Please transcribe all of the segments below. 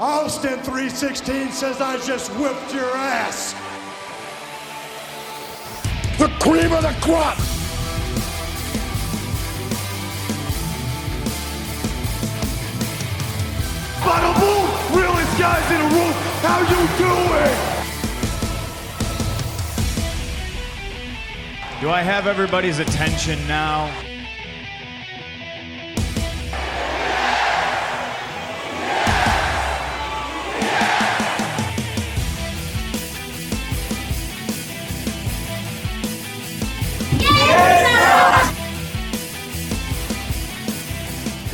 Austin 316 says I just whipped your ass. The cream of the crop. Bada boom! Realest guys in the room, how you doing? Do I have everybody's attention now?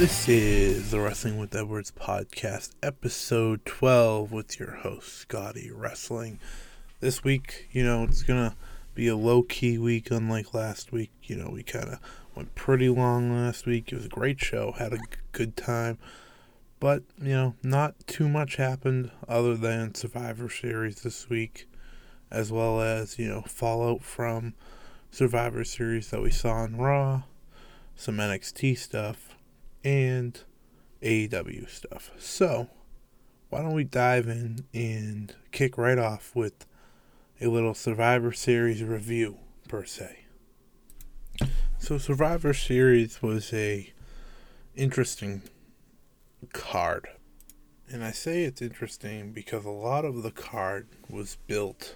This is the Wrestling with Edwards podcast, episode 12, with your host, Scotty Wrestling. This week, you know, it's going to be a low key week, unlike last week. You know, we kind of went pretty long last week. It was a great show, had a good time, but, you know, not too much happened other than Survivor Series this week, as well as, you know, fallout from Survivor Series that we saw on Raw, some NXT stuff and AEW stuff. So, why don't we dive in and kick right off with a little Survivor Series review, per se. So, Survivor Series was a interesting card. And I say it's interesting because a lot of the card was built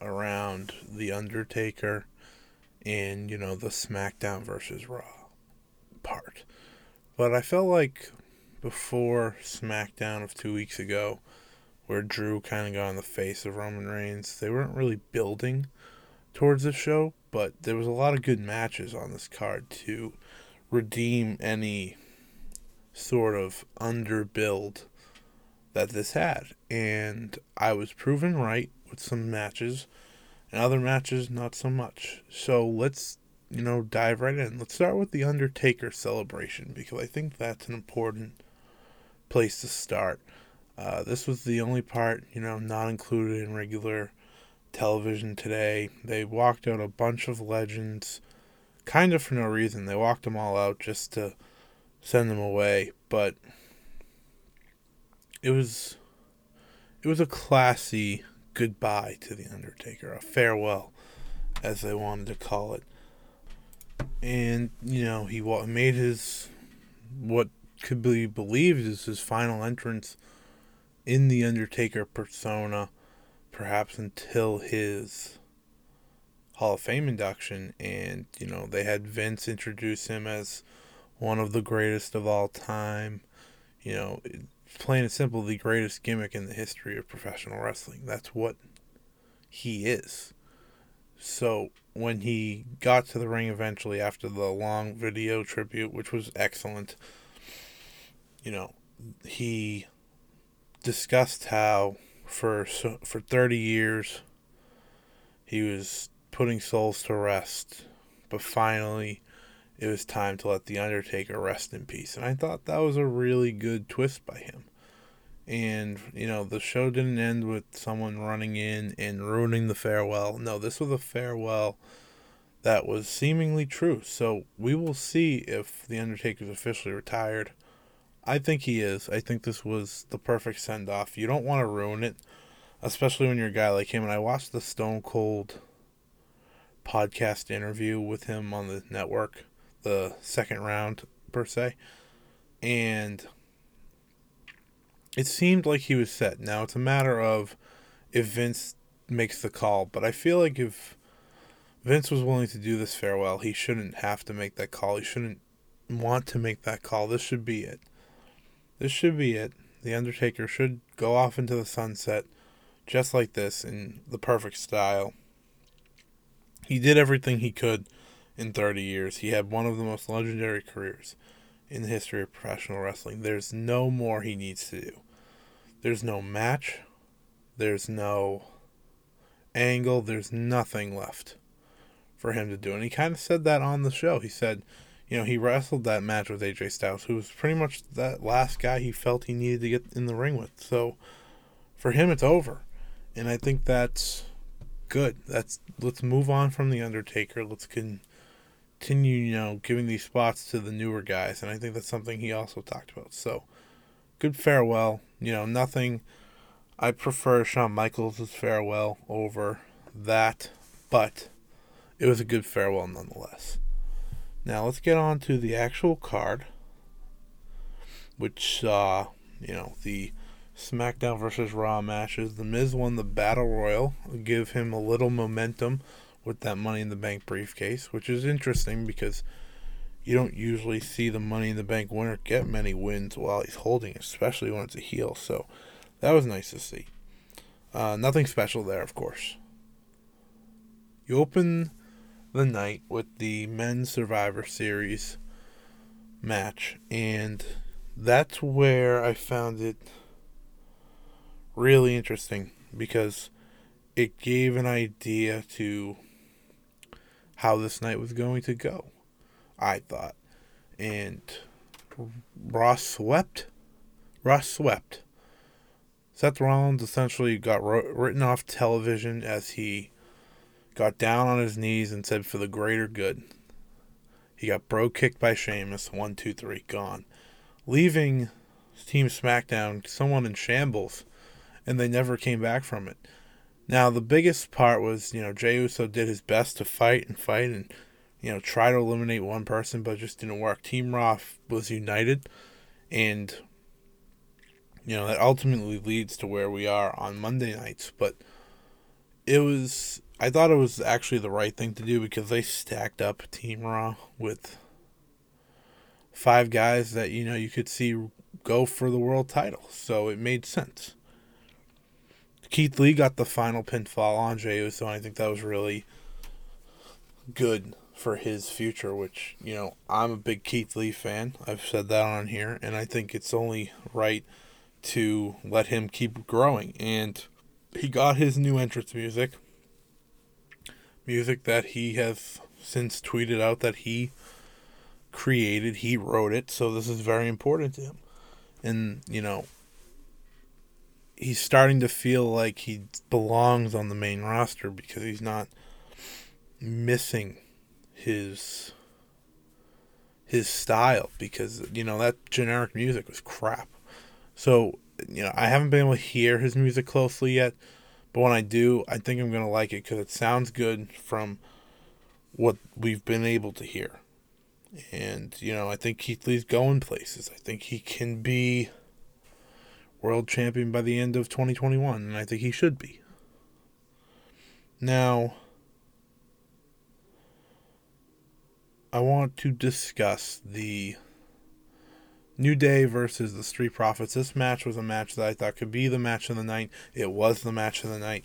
around The Undertaker and, you know, the SmackDown versus Raw part. But I felt like before SmackDown of two weeks ago, where Drew kind of got in the face of Roman Reigns, they weren't really building towards the show, but there was a lot of good matches on this card to redeem any sort of underbuild that this had. And I was proven right with some matches, and other matches not so much. So let's you know, dive right in. Let's start with the Undertaker celebration because I think that's an important place to start. Uh, this was the only part, you know, not included in regular television today. They walked out a bunch of legends, kind of for no reason. They walked them all out just to send them away, but it was it was a classy goodbye to the Undertaker, a farewell, as they wanted to call it and you know he made his what could be believed is his final entrance in the Undertaker persona, perhaps until his Hall of Fame induction. And you know they had Vince introduce him as one of the greatest of all time. You know, plain and simple, the greatest gimmick in the history of professional wrestling. That's what he is. So when he got to the ring eventually after the long video tribute, which was excellent, you know, he discussed how for for 30 years he was putting souls to rest, but finally it was time to let the Undertaker rest in peace. And I thought that was a really good twist by him. And, you know, the show didn't end with someone running in and ruining the farewell. No, this was a farewell that was seemingly true. So we will see if The Undertaker's officially retired. I think he is. I think this was the perfect send off. You don't want to ruin it, especially when you're a guy like him. And I watched the Stone Cold podcast interview with him on the network, the second round, per se. And it seemed like he was set. Now it's a matter of if Vince makes the call, but I feel like if Vince was willing to do this farewell, he shouldn't have to make that call. He shouldn't want to make that call. This should be it. This should be it. The Undertaker should go off into the sunset just like this in the perfect style. He did everything he could in 30 years. He had one of the most legendary careers in the history of professional wrestling. There's no more he needs to do. There's no match. There's no angle. There's nothing left for him to do. And he kind of said that on the show. He said, you know, he wrestled that match with AJ Styles, who was pretty much that last guy he felt he needed to get in the ring with. So for him, it's over. And I think that's good. That's let's move on from the Undertaker. Let's continue, you know, giving these spots to the newer guys. And I think that's something he also talked about. So good farewell. You know, nothing. I prefer Shawn Michaels' farewell over that, but it was a good farewell nonetheless. Now let's get on to the actual card, which saw, you know, the SmackDown versus Raw matches. The Miz won the Battle Royal, give him a little momentum with that Money in the Bank briefcase, which is interesting because you don't usually see the Money in the Bank winner get many wins while he's holding, especially when it's a heel. So that was nice to see. Uh, nothing special there, of course. You open the night with the men's Survivor Series match, and that's where I found it really interesting because it gave an idea to how this night was going to go. I thought. And Raw swept. Raw swept. Seth Rollins essentially got written off television as he got down on his knees and said, for the greater good. He got Brogue kicked by Sheamus. One, two, three, gone. Leaving Team SmackDown someone in shambles, and they never came back from it. Now, the biggest part was, you know, Jey Uso did his best to fight and fight and, you know, try to eliminate one person, but just didn't work. Team Raw was united, and, you know, that ultimately leads to where we are on Monday nights. But it was, I thought it was actually the right thing to do because they stacked up Team Raw with five guys that, you know, you could see go for the world title. So it made sense. Keith Lee got the final pinfall on Jey Uso, I think that was really good for his future. Which you know, I'm a big Keith Lee fan. I've said that on here, and I think it's only right to let him keep growing. And he got his new entrance music, music that he has since tweeted out that he created, he wrote it. So this is very important to him. And you know, he's starting to feel like he belongs on the main roster because he's not missing his his style because you know that generic music was crap. So, you know, I haven't been able to hear his music closely yet, but when I do, I think I'm to like it cuz it sounds good from what we've been able to hear. And, you know, I think Keith Lee's going places. I think he can be world champion by the end of 2021, and I think he should be. Now, I want to discuss the New Day versus the Street Profits. This match was a match that I thought could be the match of the night. It was the match of the night.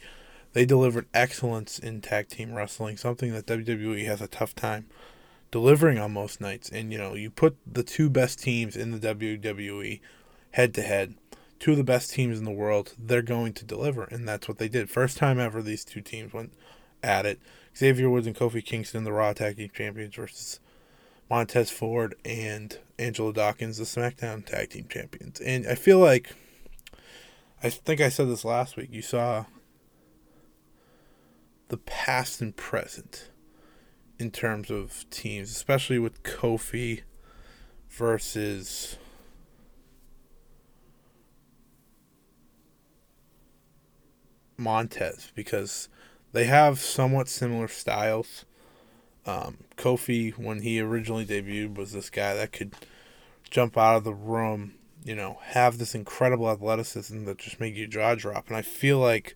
They delivered excellence in tag team wrestling, something that WWE has a tough time delivering on most nights. And you know, you put the two best teams in the WWE head to head two of the best teams in the world, they're going to deliver, and that's what they did. First time ever these two teams went at it. Xavier Woods and Kofi Kingston, the Raw Tag Team Champions, versus Montez Ford and Angelo Dawkins, the SmackDown Tag Team Champions. And I feel like, I think I said this last week, you saw the past and present in terms of teams, especially with Kofi versus Montez because they have somewhat similar styles. Um, Kofi, when he originally debuted, was this guy that could jump out of the room, you know, have this incredible athleticism that just make you jaw drop. And I feel like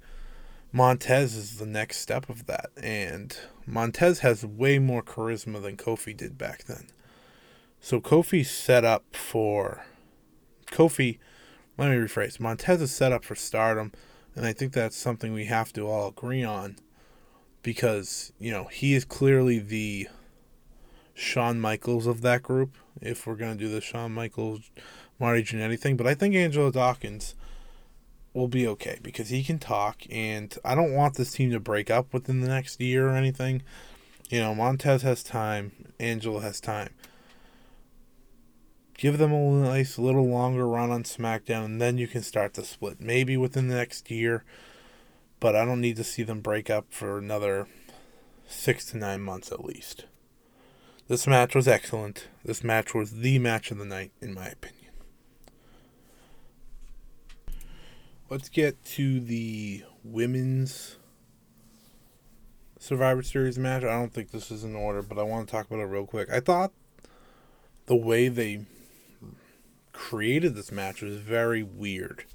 Montez is the next step of that. And Montez has way more charisma than Kofi did back then. So Kofi's set up for Kofi. Let me rephrase. Montez is set up for stardom and I think that's something we have to all agree on because, you know, he is clearly the Shawn Michaels of that group, if we're going to do the Shawn Michaels, Marty Jannetty thing. But I think Angelo Dawkins will be okay because he can talk, and I don't want this team to break up within the next year or anything. You know, Montez has time, Angelo has time give them a nice little longer run on SmackDown, and then you can start the split. Maybe within the next year, but I don't need to see them break up for another six to nine months at least. This match was excellent. This match was the match of the night, in my opinion. let's get to the women's Survivor Series match. I don't think this is in order, but I want to talk about it real quick. I thought the way they created this match was very weird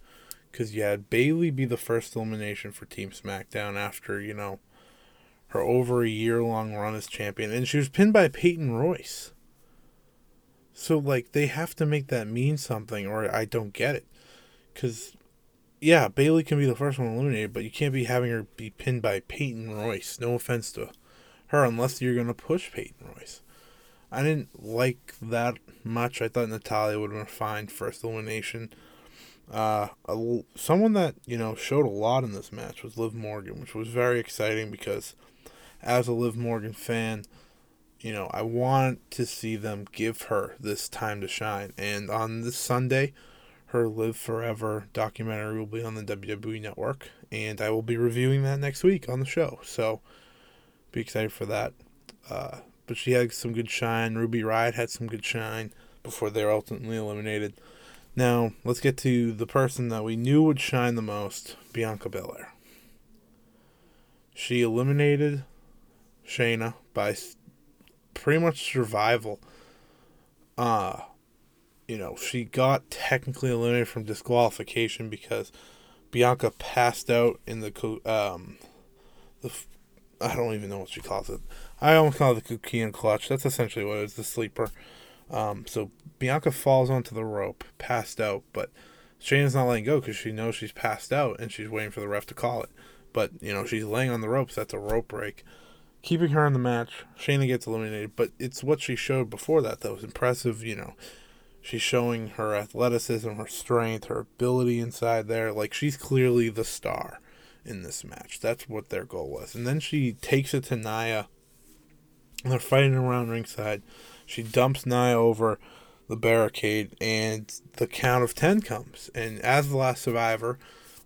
because you had Bayley be the first elimination for Team SmackDown after you know her over a year long run as champion, and she was pinned by Peyton Royce. So like they have to make that mean something, or I don't get it. Because yeah, Bayley can be the first one eliminated, but you can't be having her be pinned by Peyton Royce. No offense to her, unless you're gonna push Peyton Royce. I didn't like that much. I thought Natalya would have been fine first elimination. Uh, a, someone that you know showed a lot in this match was Liv Morgan, which was very exciting because, as a Liv Morgan fan, you know I want to see them give her this time to shine. And on this Sunday, her Liv Forever documentary will be on the WWE Network, and I will be reviewing that next week on the show. So, be excited for that. Uh, but she had some good shine. Ruby Riott had some good shine before they were ultimately eliminated. Now, let's get to the person that we knew would shine the most Bianca Belair. She eliminated Shayna by pretty much survival. Uh, you know, she got technically eliminated from disqualification because Bianca passed out in the um the I don't even know what she calls it. I almost call it the Coquina clutch. That's essentially what it is, the sleeper. Um, so Bianca falls onto the rope, passed out, but Shayna's not letting go because she knows she's passed out and she's waiting for the ref to call it. But, you know, she's laying on the ropes. That's a rope break. Keeping her in the match, Shayna gets eliminated, but it's what she showed before that that was impressive. You know, she's showing her athleticism, her strength, her ability inside there. Like, she's clearly the star in this match. That's what their goal was. And then she takes it to Nia, and they're fighting around ringside. She dumps Nia over the barricade, and the count of 10 comes. And as the last survivor,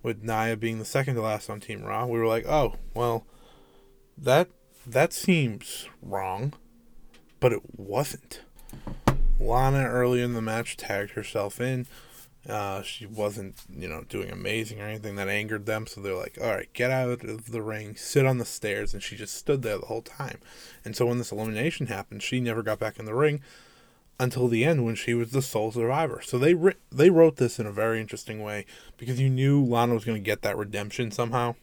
with Nia being the second to last on Team Raw, we were like, oh, well, that that seems wrong, but it wasn't. Lana early in the match tagged herself in. Uh, she wasn't, you know, doing amazing or anything that angered them. So they're like, all right, get out of the ring, sit on the stairs. And she just stood there the whole time. And so when this elimination happened, she never got back in the ring until the end when she was the sole survivor. So they ri- they wrote this in a very interesting way because you knew Lana was going to get that redemption somehow.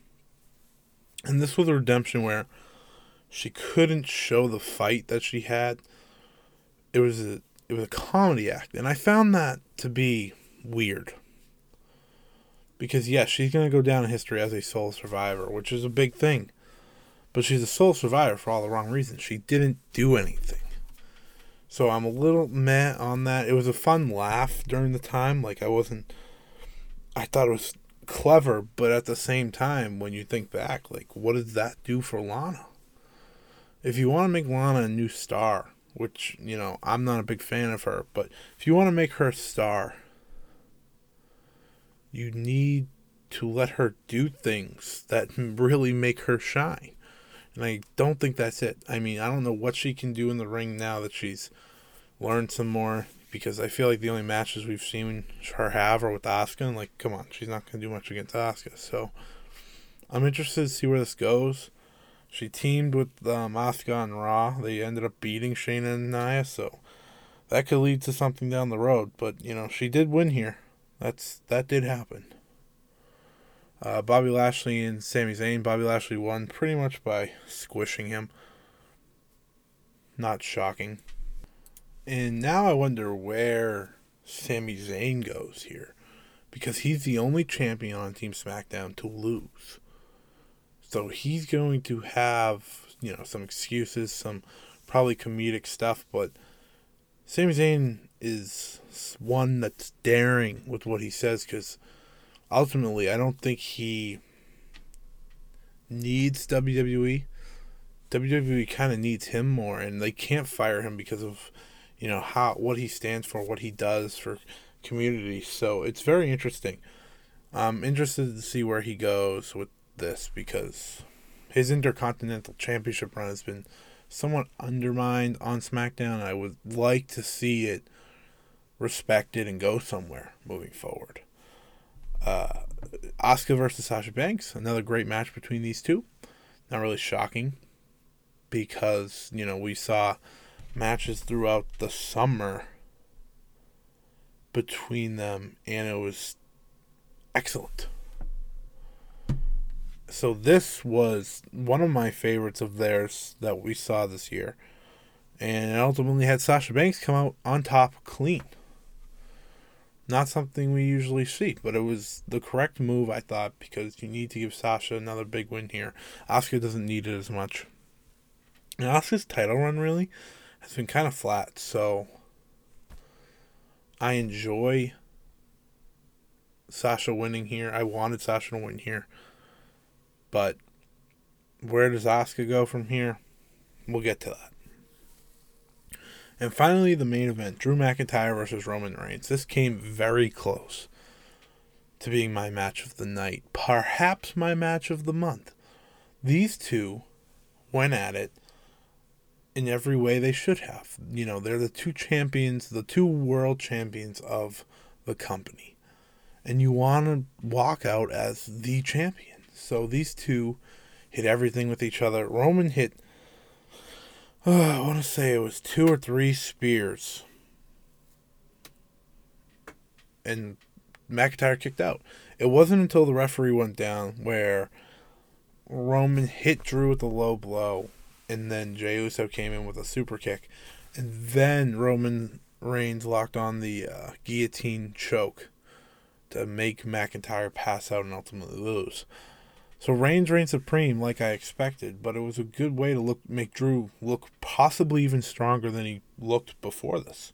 And this was a redemption where she couldn't show the fight that she had. It was a it was a comedy act, and I found that to be weird. Because yes, she's gonna go down in history as a sole survivor, which is a big thing. But she's a sole survivor for all the wrong reasons. She didn't do anything. So I'm a little meh on that. It was a fun laugh during the time. Like I wasn't I thought it was clever, but at the same time, when you think back, like what does that do for Lana? If you want to make Lana a new star, which, you know, I'm not a big fan of her, but if you want to make her a star, you need to let her do things that really make her shine. And I don't think that's it. I mean, I don't know what she can do in the ring now that she's learned some more because I feel like the only matches we've seen her have are with Asuka and like come on, she's not going to do much against Asuka. So I'm interested to see where this goes. She teamed with um, Asuka on Raw. They ended up beating Shayna and Nia, so that could lead to something down the road. But you know, she did win here. That's that did happen. Uh, Bobby Lashley and Sami Zayn. Bobby Lashley won pretty much by squishing him. Not shocking. And now I wonder where Sami Zayn goes here. Because he's the only champion on Team SmackDown to lose. So he's going to have, you know, some excuses, some probably comedic stuff, but Sami Zayn is one that's daring with what he says because ultimately I don't think he needs WWE. WWE kind of needs him more, and they can't fire him because of you know how what he stands for, what he does for community. So it's very interesting. I'm interested to see where he goes with this because his Intercontinental Championship run has been somewhat undermined on SmackDown. I would like to see it respected and go somewhere moving forward. Uh, Asuka versus Sasha Banks, another great match between these two. Not really shocking because, you know, we saw matches throughout the summer between them and it was excellent. So this was one of my favorites of theirs that we saw this year. And ultimately had Sasha Banks come out on top clean. Not something we usually see, but it was the correct move, I thought, because you need to give Sasha another big win here. Asuka doesn't need it as much. And Asuka's title run really has been kind of flat, so I enjoy Sasha winning here. I wanted Sasha to win here. But where does Asuka go from here? We'll get to that. And finally, the main event Drew McIntyre versus Roman Reigns. This came very close to being my match of the night, perhaps my match of the month. These two went at it in every way they should have. You know, they're the two champions, the two world champions of the company. And you want to walk out as the champion. So these two hit everything with each other. Roman hit uh, I want to say it was two or three spears. And McIntyre kicked out. It wasn't until the referee went down where Roman hit Drew with a low blow, and then Jey Uso came in with a super kick, and then Roman Reigns locked on the uh, guillotine choke to make McIntyre pass out and ultimately lose. So Reigns reigned supreme like I expected, but it was a good way to look make Drew look possibly even stronger than he looked before this.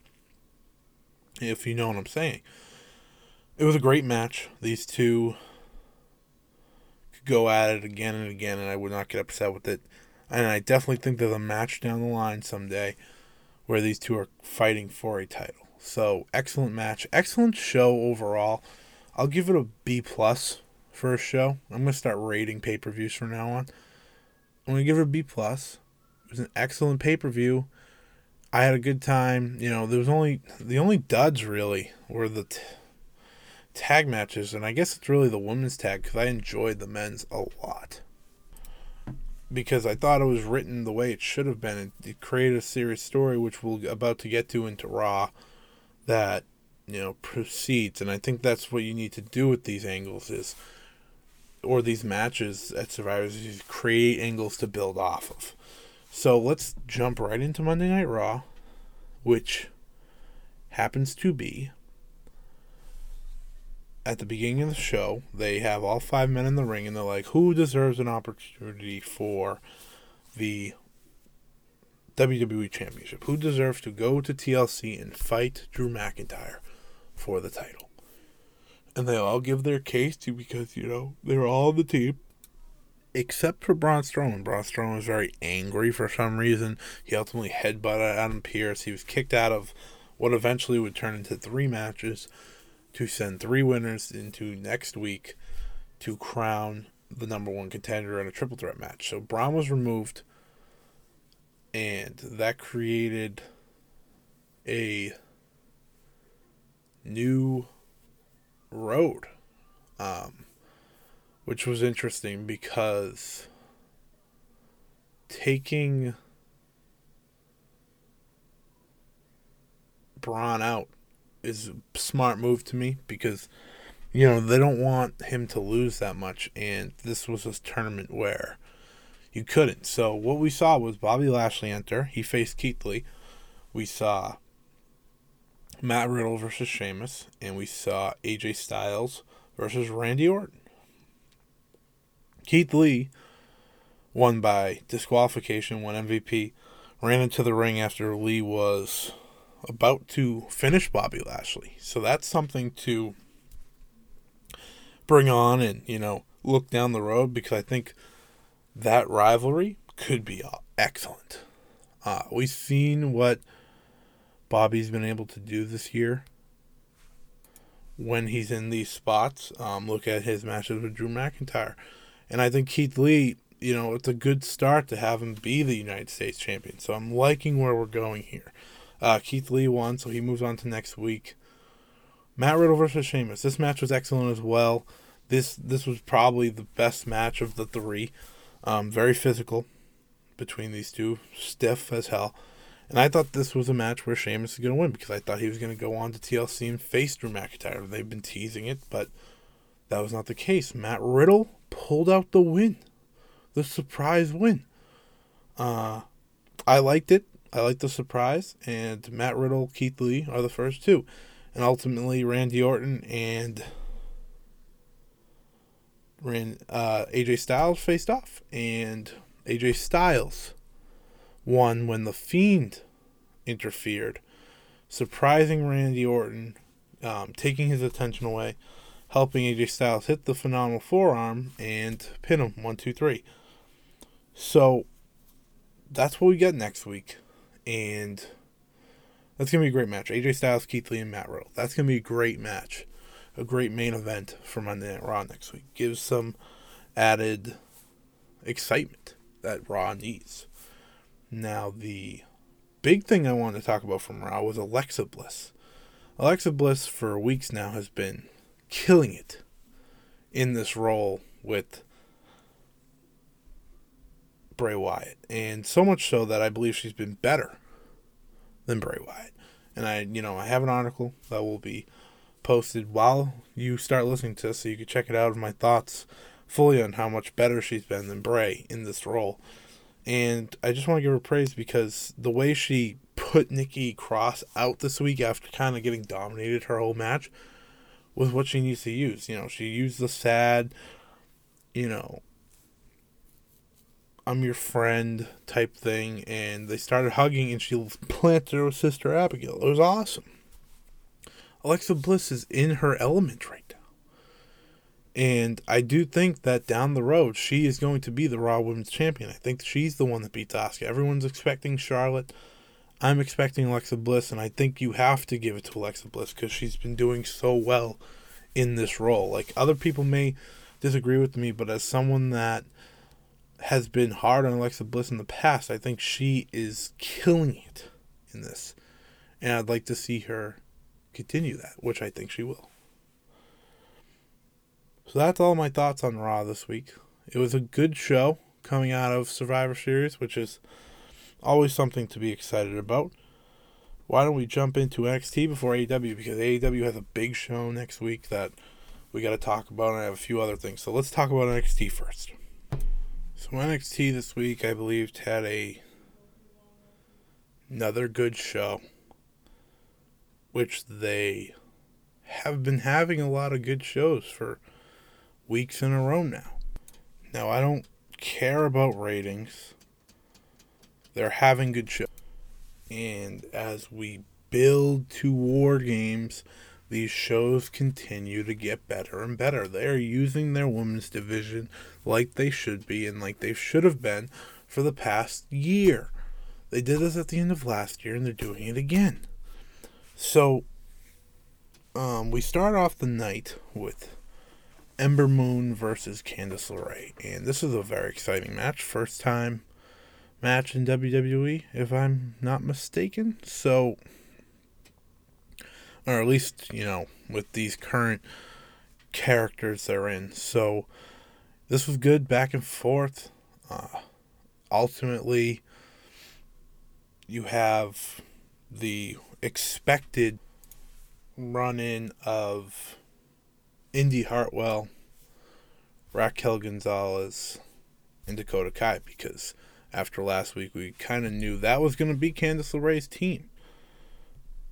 If you know what I'm saying. It was a great match. These two could go at it again and again and I would not get upset with it. And I definitely think there's a match down the line someday where these two are fighting for a title. So excellent match, excellent show overall. I'll give it a B plus a show. I'm gonna start rating pay per views from now on. I'm gonna give it a B plus. It was an excellent pay per view. I had a good time. You know, there was only the only duds really were the t- tag matches, and I guess it's really the women's tag because I enjoyed the men's a lot. Because I thought it was written the way it should have been. It, it created a serious story, which we're about to get to into Raw, that you know proceeds, and I think that's what you need to do with these angles is or these matches at Survivor Series create angles to build off of. So let's jump right into Monday Night Raw, which happens to be at the beginning of the show. They have all five men in the ring, and they're like, "Who deserves an opportunity for the WWE Championship? Who deserves to go to TLC and fight Drew McIntyre for the title?" And they all give their case to because you know they were all on the team, except for Braun Strowman. Braun Strowman was very angry for some reason. He ultimately headbutted Adam Pearce. He was kicked out of what eventually would turn into three matches to send three winners into next week to crown the number one contender in a triple threat match. So Braun was removed, and that created a new road, um, which was interesting because taking Braun out is a smart move to me because you know they don't want him to lose that much, and this was a tournament where you couldn't. So what we saw was Bobby Lashley enter. He faced Keith Lee. We saw Matt Riddle versus Sheamus, and we saw AJ Styles versus Randy Orton. Keith Lee won by disqualification, when MVP, ran into the ring after Lee was about to finish Bobby Lashley. So that's something to bring on and, you know, look down the road because I think that rivalry could be excellent. Uh, we've seen what Bobby's been able to do this year when he's in these spots. Um, look at his matches with Drew McIntyre. And I think Keith Lee, you know, it's a good start to have him be the United States champion. So I'm liking where we're going here. Uh, Keith Lee won, so he moves on to next week. Matt Riddle versus Sheamus. This match was excellent as well. This this was probably the best match of the three. Um, very physical between these two, stiff as hell. And I thought this was a match where Sheamus is going to win because I thought he was going to go on to TLC and face Drew McIntyre. They've been teasing it, but that was not the case. Matt Riddle pulled out the win, the surprise win. Uh, I liked it. I liked the surprise, and Matt Riddle, Keith Lee are the first two, and ultimately Randy Orton and Ran, uh, AJ Styles faced off, and AJ Styles won when the Fiend interfered, surprising Randy Orton, um, taking his attention away, helping AJ Styles hit the phenomenal forearm and pin him one, two, three. So that's what we get next week, and that's gonna be a great match. AJ Styles, Keith Lee, and Matt Riddle. That's gonna be a great match, a great main event for Monday Night Raw next week. Gives some added excitement that Raw needs. Now, the big thing I wanted to talk about from Raw was Alexa Bliss. Alexa Bliss, for weeks now, has been killing it in this role with Bray Wyatt. And so much so that I believe she's been better than Bray Wyatt. And I, you know, I have an article that will be posted while you start listening to this so you can check it out of my thoughts fully on how much better she's been than Bray in this role. And I just want to give her praise because the way she put Nikki Cross out this week after kind of getting dominated her whole match was what she needs to use. You know, she used the sad, you know, I'm your friend type thing, and they started hugging, and she planted her sister Abigail. It was awesome. Alexa Bliss is in her element right. And I do think that down the road, she is going to be the Raw Women's Champion. I think she's the one that beats Asuka. Everyone's expecting Charlotte. I'm expecting Alexa Bliss, and I think you have to give it to Alexa Bliss because she's been doing so well in this role. Like, other people may disagree with me, but as someone that has been hard on Alexa Bliss in the past, I think she is killing it in this. And I'd like to see her continue that, which I think she will. So that's all my thoughts on Raw this week. It was a good show coming out of Survivor Series, which is always something to be excited about. Why don't we jump into NXT before AEW? Because AEW has a big show next week that we got to talk about, and I have a few other things. So let's talk about NXT first. So NXT this week, I believe, had a another good show, which they have been having a lot of good shows for weeks in a row now. Now, I don't care about ratings. They're having good shows. And as we build to War Games, these shows continue to get better and better. They're using their women's division like they should be and like they should have been for the past year. They did this at the end of last year and they're doing it again. So, um, we start off the night with Ember Moon versus Candice LeRae. And this is a very exciting match. First time match in WWE, if I'm not mistaken. So, or at least, you know, with these current characters they're in. So, this was good back and forth. Uh, ultimately, you have the expected run in of Indi Hartwell, Raquel Gonzalez, and Dakota Kai because after last week we kind of knew that was going to be Candice LeRae's team.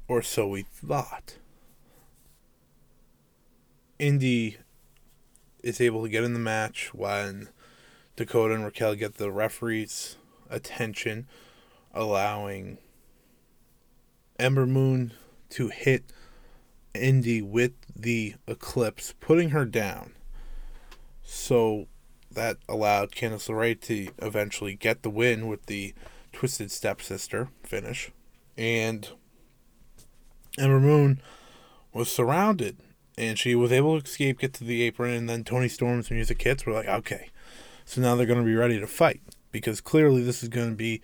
Or so we thought. Indi is able to get in the match when Dakota and Raquel get the referee's attention, allowing Ember Moon to hit Indi with the Eclipse, putting her down. So that allowed Candice LeRae to eventually get the win with the Twisted Stepsister finish. And Ember Moon was surrounded and she was able to escape, get to the apron, and then Toni Storm's music hits. We're like, okay, so now they're going to be ready to fight because clearly this is going to be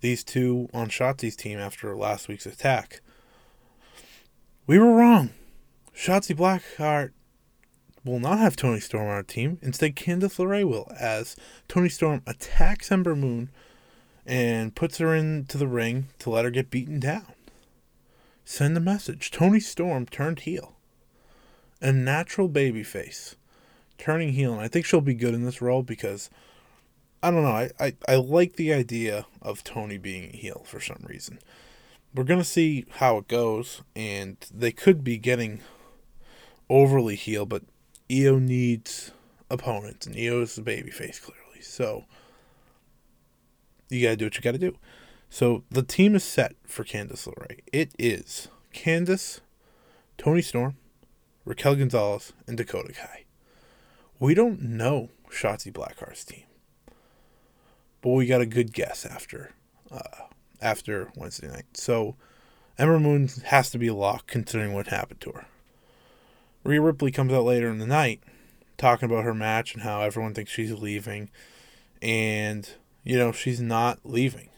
these two on Shotzi's team after last week's attack. We were wrong. Shotzi Blackheart will not have Toni Storm on her team. Instead, Candice LeRae will, as Toni Storm attacks Ember Moon and puts her into the ring to let her get beaten down. Send a message. Toni Storm turned heel. A natural babyface. Turning heel. And I think she'll be good in this role because I don't know. I, I, I like the idea of Toni being a heel for some reason. We're going to see how it goes, and they could be getting overly heel, but Io needs opponents, and Io is the babyface, clearly. So you got to do what you got to do. So the team is set for Candice LeRae. It is Candice, Toni Storm, Raquel Gonzalez, and Dakota Kai. We don't know Shotzi Blackheart's team but we got a good guess after uh, after Wednesday night. So Ember Moon has to be locked considering what happened to her. Rhea Ripley comes out later in the night talking about her match and how everyone thinks she's leaving, and you know she's not leaving.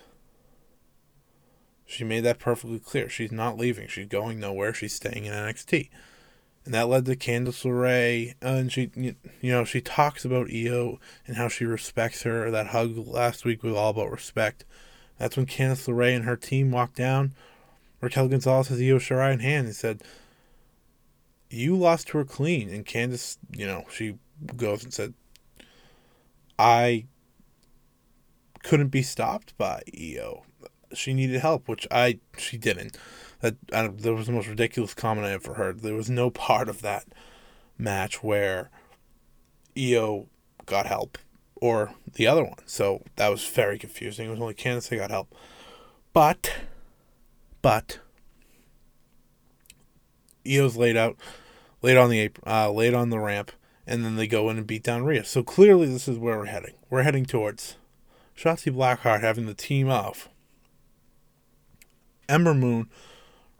She made that perfectly clear. She's not leaving. She's going nowhere. She's staying in NXT and that led to Candice LeRae. Uh, and she, you know, she talks about Io and how she respects her. That hug last week was all about respect. That's when Candice LeRae and her team walked down. Raquel Gonzalez has Io Shirai in hand and said, "You lost her clean." And Candice, you know, she goes and said, "I couldn't be stopped by Io. She needed help, which I she didn't." that that was the most ridiculous comment I ever heard. There was no part of that match where Io got help or the other one. So that was very confusing. It was only Candice that got help. But, but, Io's laid out, laid on the uh, laid on the ramp, and then they go in and beat down Rhea. So clearly, this is where we're heading. We're heading towards Shotzi Blackheart having the team of Ember Moon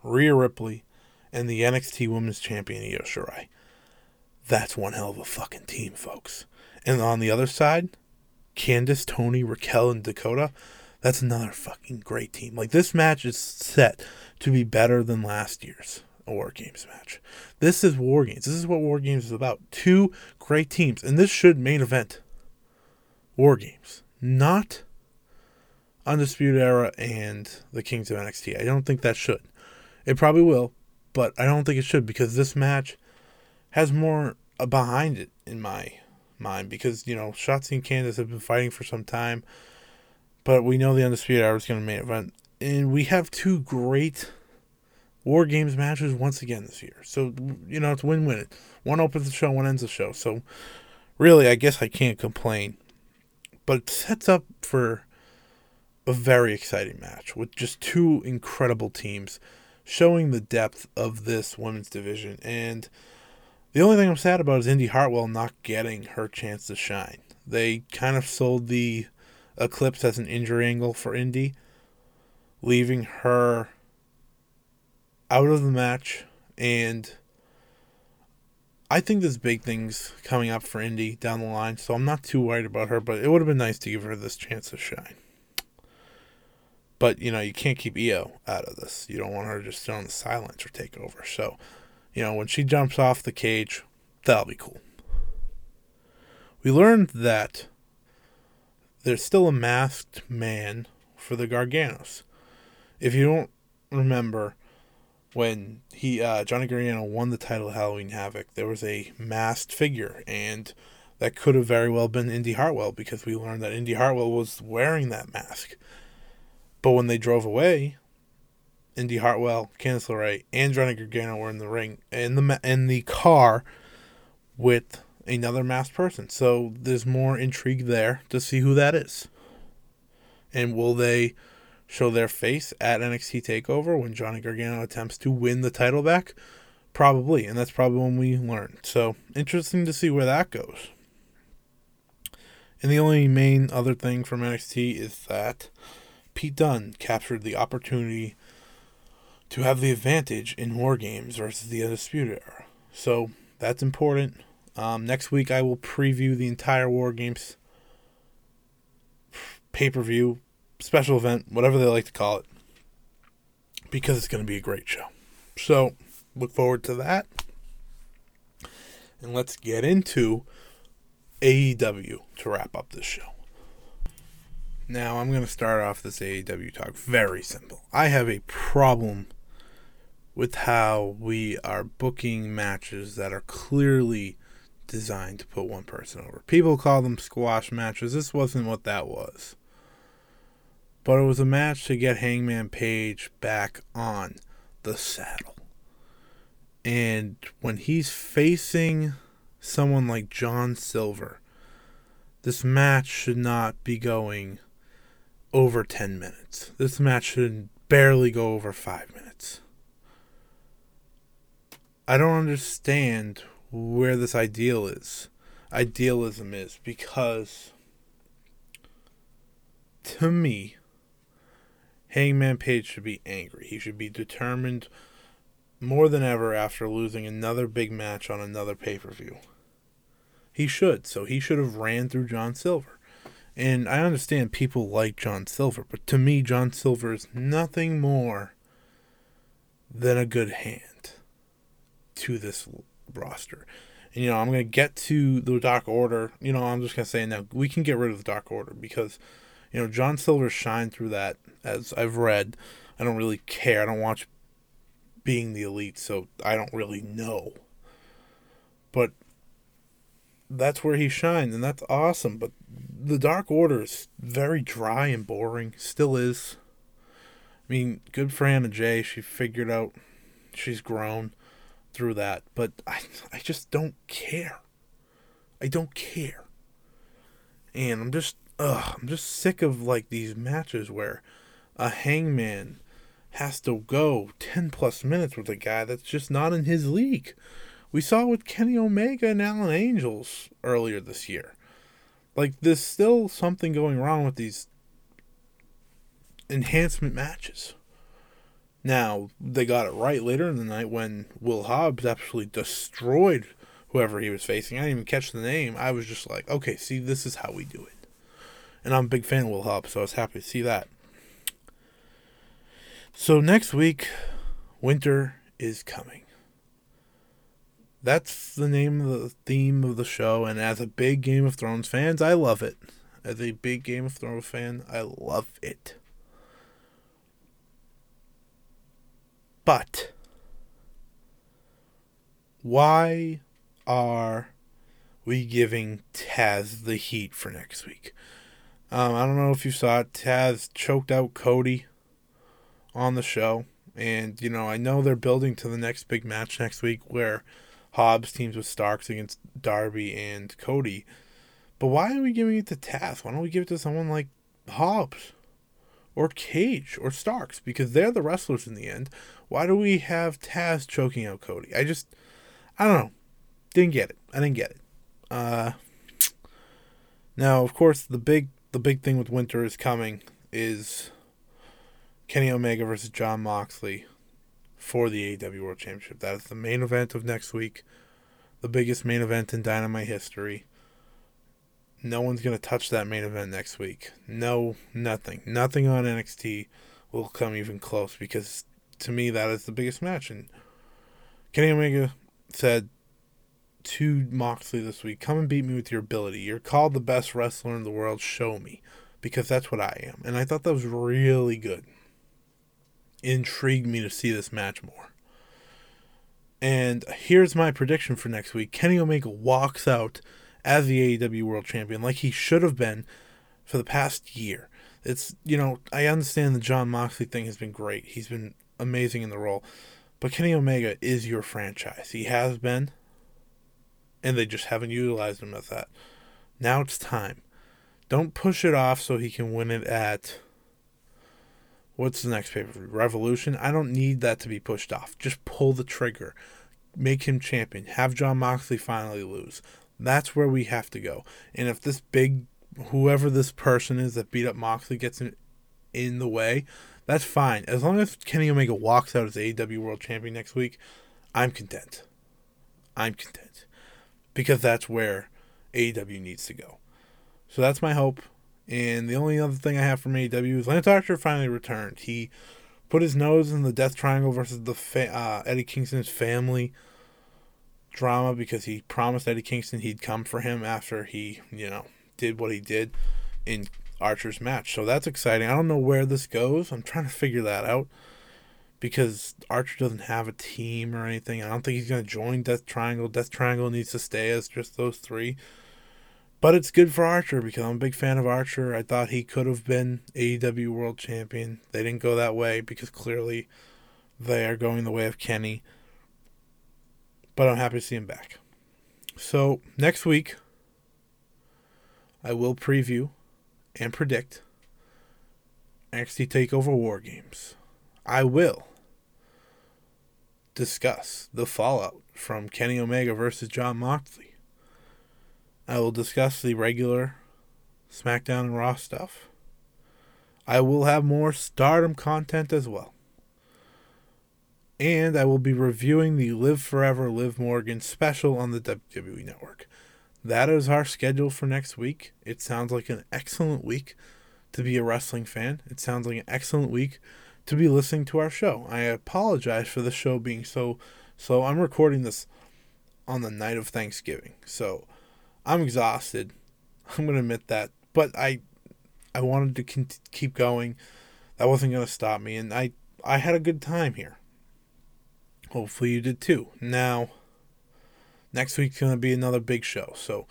Rhea Ripley, and the NXT Women's Champion Io Shirai. That's one hell of a fucking team, folks. And on the other side, Candice, Toni, Raquel, and Dakota. That's another fucking great team. Like this match is set to be better than last year's War Games match. This is War Games. This is what War Games is about. Two great teams, and this should main event War Games, not Undisputed Era and the Kings of NXT. I don't think that should. It probably will, but I don't think it should because this match has more behind it in my mind because you know Shotzi and Candice have been fighting for some time, but we know the Undisputed Era is going to main event, and we have two great War Games matches once again this year. So you know it's win win. One opens the show, one ends the show. So really, I guess I can't complain. But it sets up for a very exciting match with just two incredible teams showing the depth of this women's division. And the only thing I'm sad about is Indi Hartwell not getting her chance to shine. They kind of sold the Eclipse as an injury angle for Indi, leaving her out of the match. And I think there's big things coming up for Indi down the line, so I'm not too worried about her, but it would have been nice to give her this chance to shine. But you know, you can't keep Io out of this. You don't want her just on the silence or take over. So, you know, when she jumps off the cage, that'll be cool. We learned that there's still a masked man for the Garganos. If you don't remember, when he uh, Johnny Gargano won the title Halloween Havoc, there was a masked figure, and that could have very well been Indi Hartwell because we learned that Indi Hartwell was wearing that mask. But when they drove away, Indi Hartwell, Candice LeRae, and Johnny Gargano were in the ring in the in the car with another masked person. So there's more intrigue there to see who that is. And will they show their face at NXT Takeover when Johnny Gargano attempts to win the title back? Probably, and that's probably when we learn. So interesting to see where that goes. And the only main other thing from NXT is that Pete Dunne captured the opportunity to have the advantage in War Games versus the Undisputed Era. So that's important. Um, next week, I will preview the entire War Games pay per view, special event, whatever they like to call it, because it's going to be a great show. So look forward to that. and let's get into AEW to wrap up this show. Now, I'm going to start off this AEW talk very simple. I have a problem with how we are booking matches that are clearly designed to put one person over. People call them squash matches. This wasn't what that was. But it was a match to get Hangman Page back on the saddle. And when he's facing someone like John Silver, this match should not be going over 10 minutes. This match should barely go over 5 minutes. I don't understand where this ideal is. Idealism is because to me Hangman Page should be angry. He should be determined more than ever after losing another big match on another pay-per-view. He should. So he should have ran through John Silver. And I understand people like John Silver, but to me John Silver is nothing more than a good hand to this roster. And, you know, I'm going to get to the Dark Order. You know, I'm just going to say now, we can get rid of the Dark Order because, you know, John Silver shined through that, as I've read. I don't really care. I don't watch being the elite, so I don't really know. But that's where he shined, and that's awesome. But the Dark Order is very dry and boring. Still is. I mean, good for Anna Jay. She figured out she's grown through that, but I I just don't care. I don't care. And I'm just ugh, I'm just sick of like these matches where a hangman has to go 10 plus minutes with a guy that's just not in his league. We saw with Kenny Omega and Alan Angels earlier this year. Like there's still something going wrong with these enhancement matches. Now, they got it right later in the night when Will Hobbs absolutely destroyed whoever he was facing. I didn't even catch the name. I was just like, okay, see, this is how we do it. And I'm a big fan of Will Hobbs, so I was happy to see that. So next week, winter is coming. That's the name of the theme of the show, and as a big Game of Thrones fans, I love it. As a big Game of Thrones fan, I love it. But why are we giving Taz the heat for next week? Um, I don't know if you saw it. Taz choked out Cody on the show. And, you know, I know they're building to the next big match next week where Hobbs teams with Starks against Darby and Cody. But why are we giving it to Taz? Why don't we give it to someone like Hobbs? or Cage or Starks because they're the wrestlers in the end. Why do we have Taz choking out Cody? I just, I don't know. Didn't get it. I didn't get it. Uh, now, of course, the big the big thing with Winter is coming is Kenny Omega versus Jon Moxley for the AEW World Championship. That is the main event of next week, the biggest main event in Dynamite history. No one's going to touch that main event next week. No, nothing. Nothing on NXT will come even close because to me that is the biggest match. And Kenny Omega said to Moxley this week, "Come and beat me with your ability. You're called the best wrestler in the world. Show me." Because that's what I am. And I thought that was really good. It intrigued me to see this match more. And here's my prediction for next week. Kenny Omega walks out as the AEW World Champion like he should have been for the past year. It's, you know, I understand the Jon Moxley thing has been great. He's been amazing in the role. But Kenny Omega is your franchise. He has been. And they just haven't utilized him as that. Now it's time. Don't push it off so he can win it at what's the next pay per view? Revolution? I don't need that to be pushed off. Just pull the trigger. Make him champion. Have Jon Moxley finally lose. That's where we have to go. And if this big, whoever this person is that beat up Moxley gets in, in the way, that's fine. As long as Kenny Omega walks out as AEW World Champion next week, I'm content. I'm content. Because that's where AEW needs to go. So that's my hope. And the only other thing I have from AEW is Lance Archer finally returned. He put his nose in the Death Triangle versus the fa- uh, Eddie Kingston's family drama because he promised Eddie Kingston he'd come for him after he, you know, did what he did in Archer's match. So that's exciting. I don't know where this goes. I'm trying to figure that out because Archer doesn't have a team or anything. I don't think he's going to join Death Triangle. Death Triangle needs to stay as just those three. But it's good for Archer because I'm a big fan of Archer. I thought he could have been AEW World Champion. They didn't go that way because clearly they are going the way of Kenny. But I'm happy to see him back. So, next week, I will preview and predict NXT TakeOver War Games. I will discuss the fallout from Kenny Omega versus Jon Moxley. I will discuss the regular SmackDown and Raw stuff. I will have more stardom content as well. And I will be reviewing the Liv Forever, Liv Morgan special on the WWE Network. That is our schedule for next week. It sounds like an excellent week to be a wrestling fan. It sounds like an excellent week to be listening to our show. I apologize for the show being so so I'm recording this on the night of Thanksgiving. So I'm exhausted. I'm going to admit that, but I I wanted to keep going. That wasn't going to stop me and I I had a good time here. Hopefully you did too. Now next week's going to be another big show. So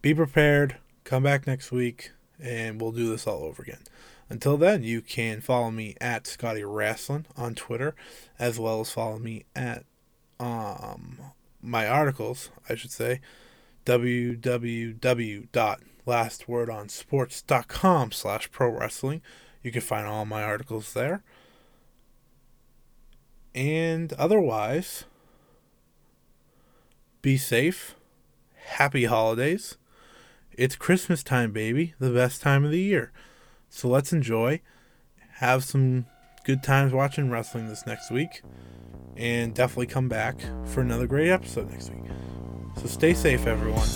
be prepared. Come back next week and we'll do this all over again. Until then, you can follow me at Scotty Wrestling on Twitter, as well as follow me at um, my articles, I should say, www.lastwordonsports.com slash pro wrestling. You can find all my articles there. And otherwise, be safe. Happy holidays. It's Christmas time, baby. The best time of the year. So let's enjoy, have some good times watching wrestling this next week, and definitely come back for another great episode next week. So stay safe, everyone.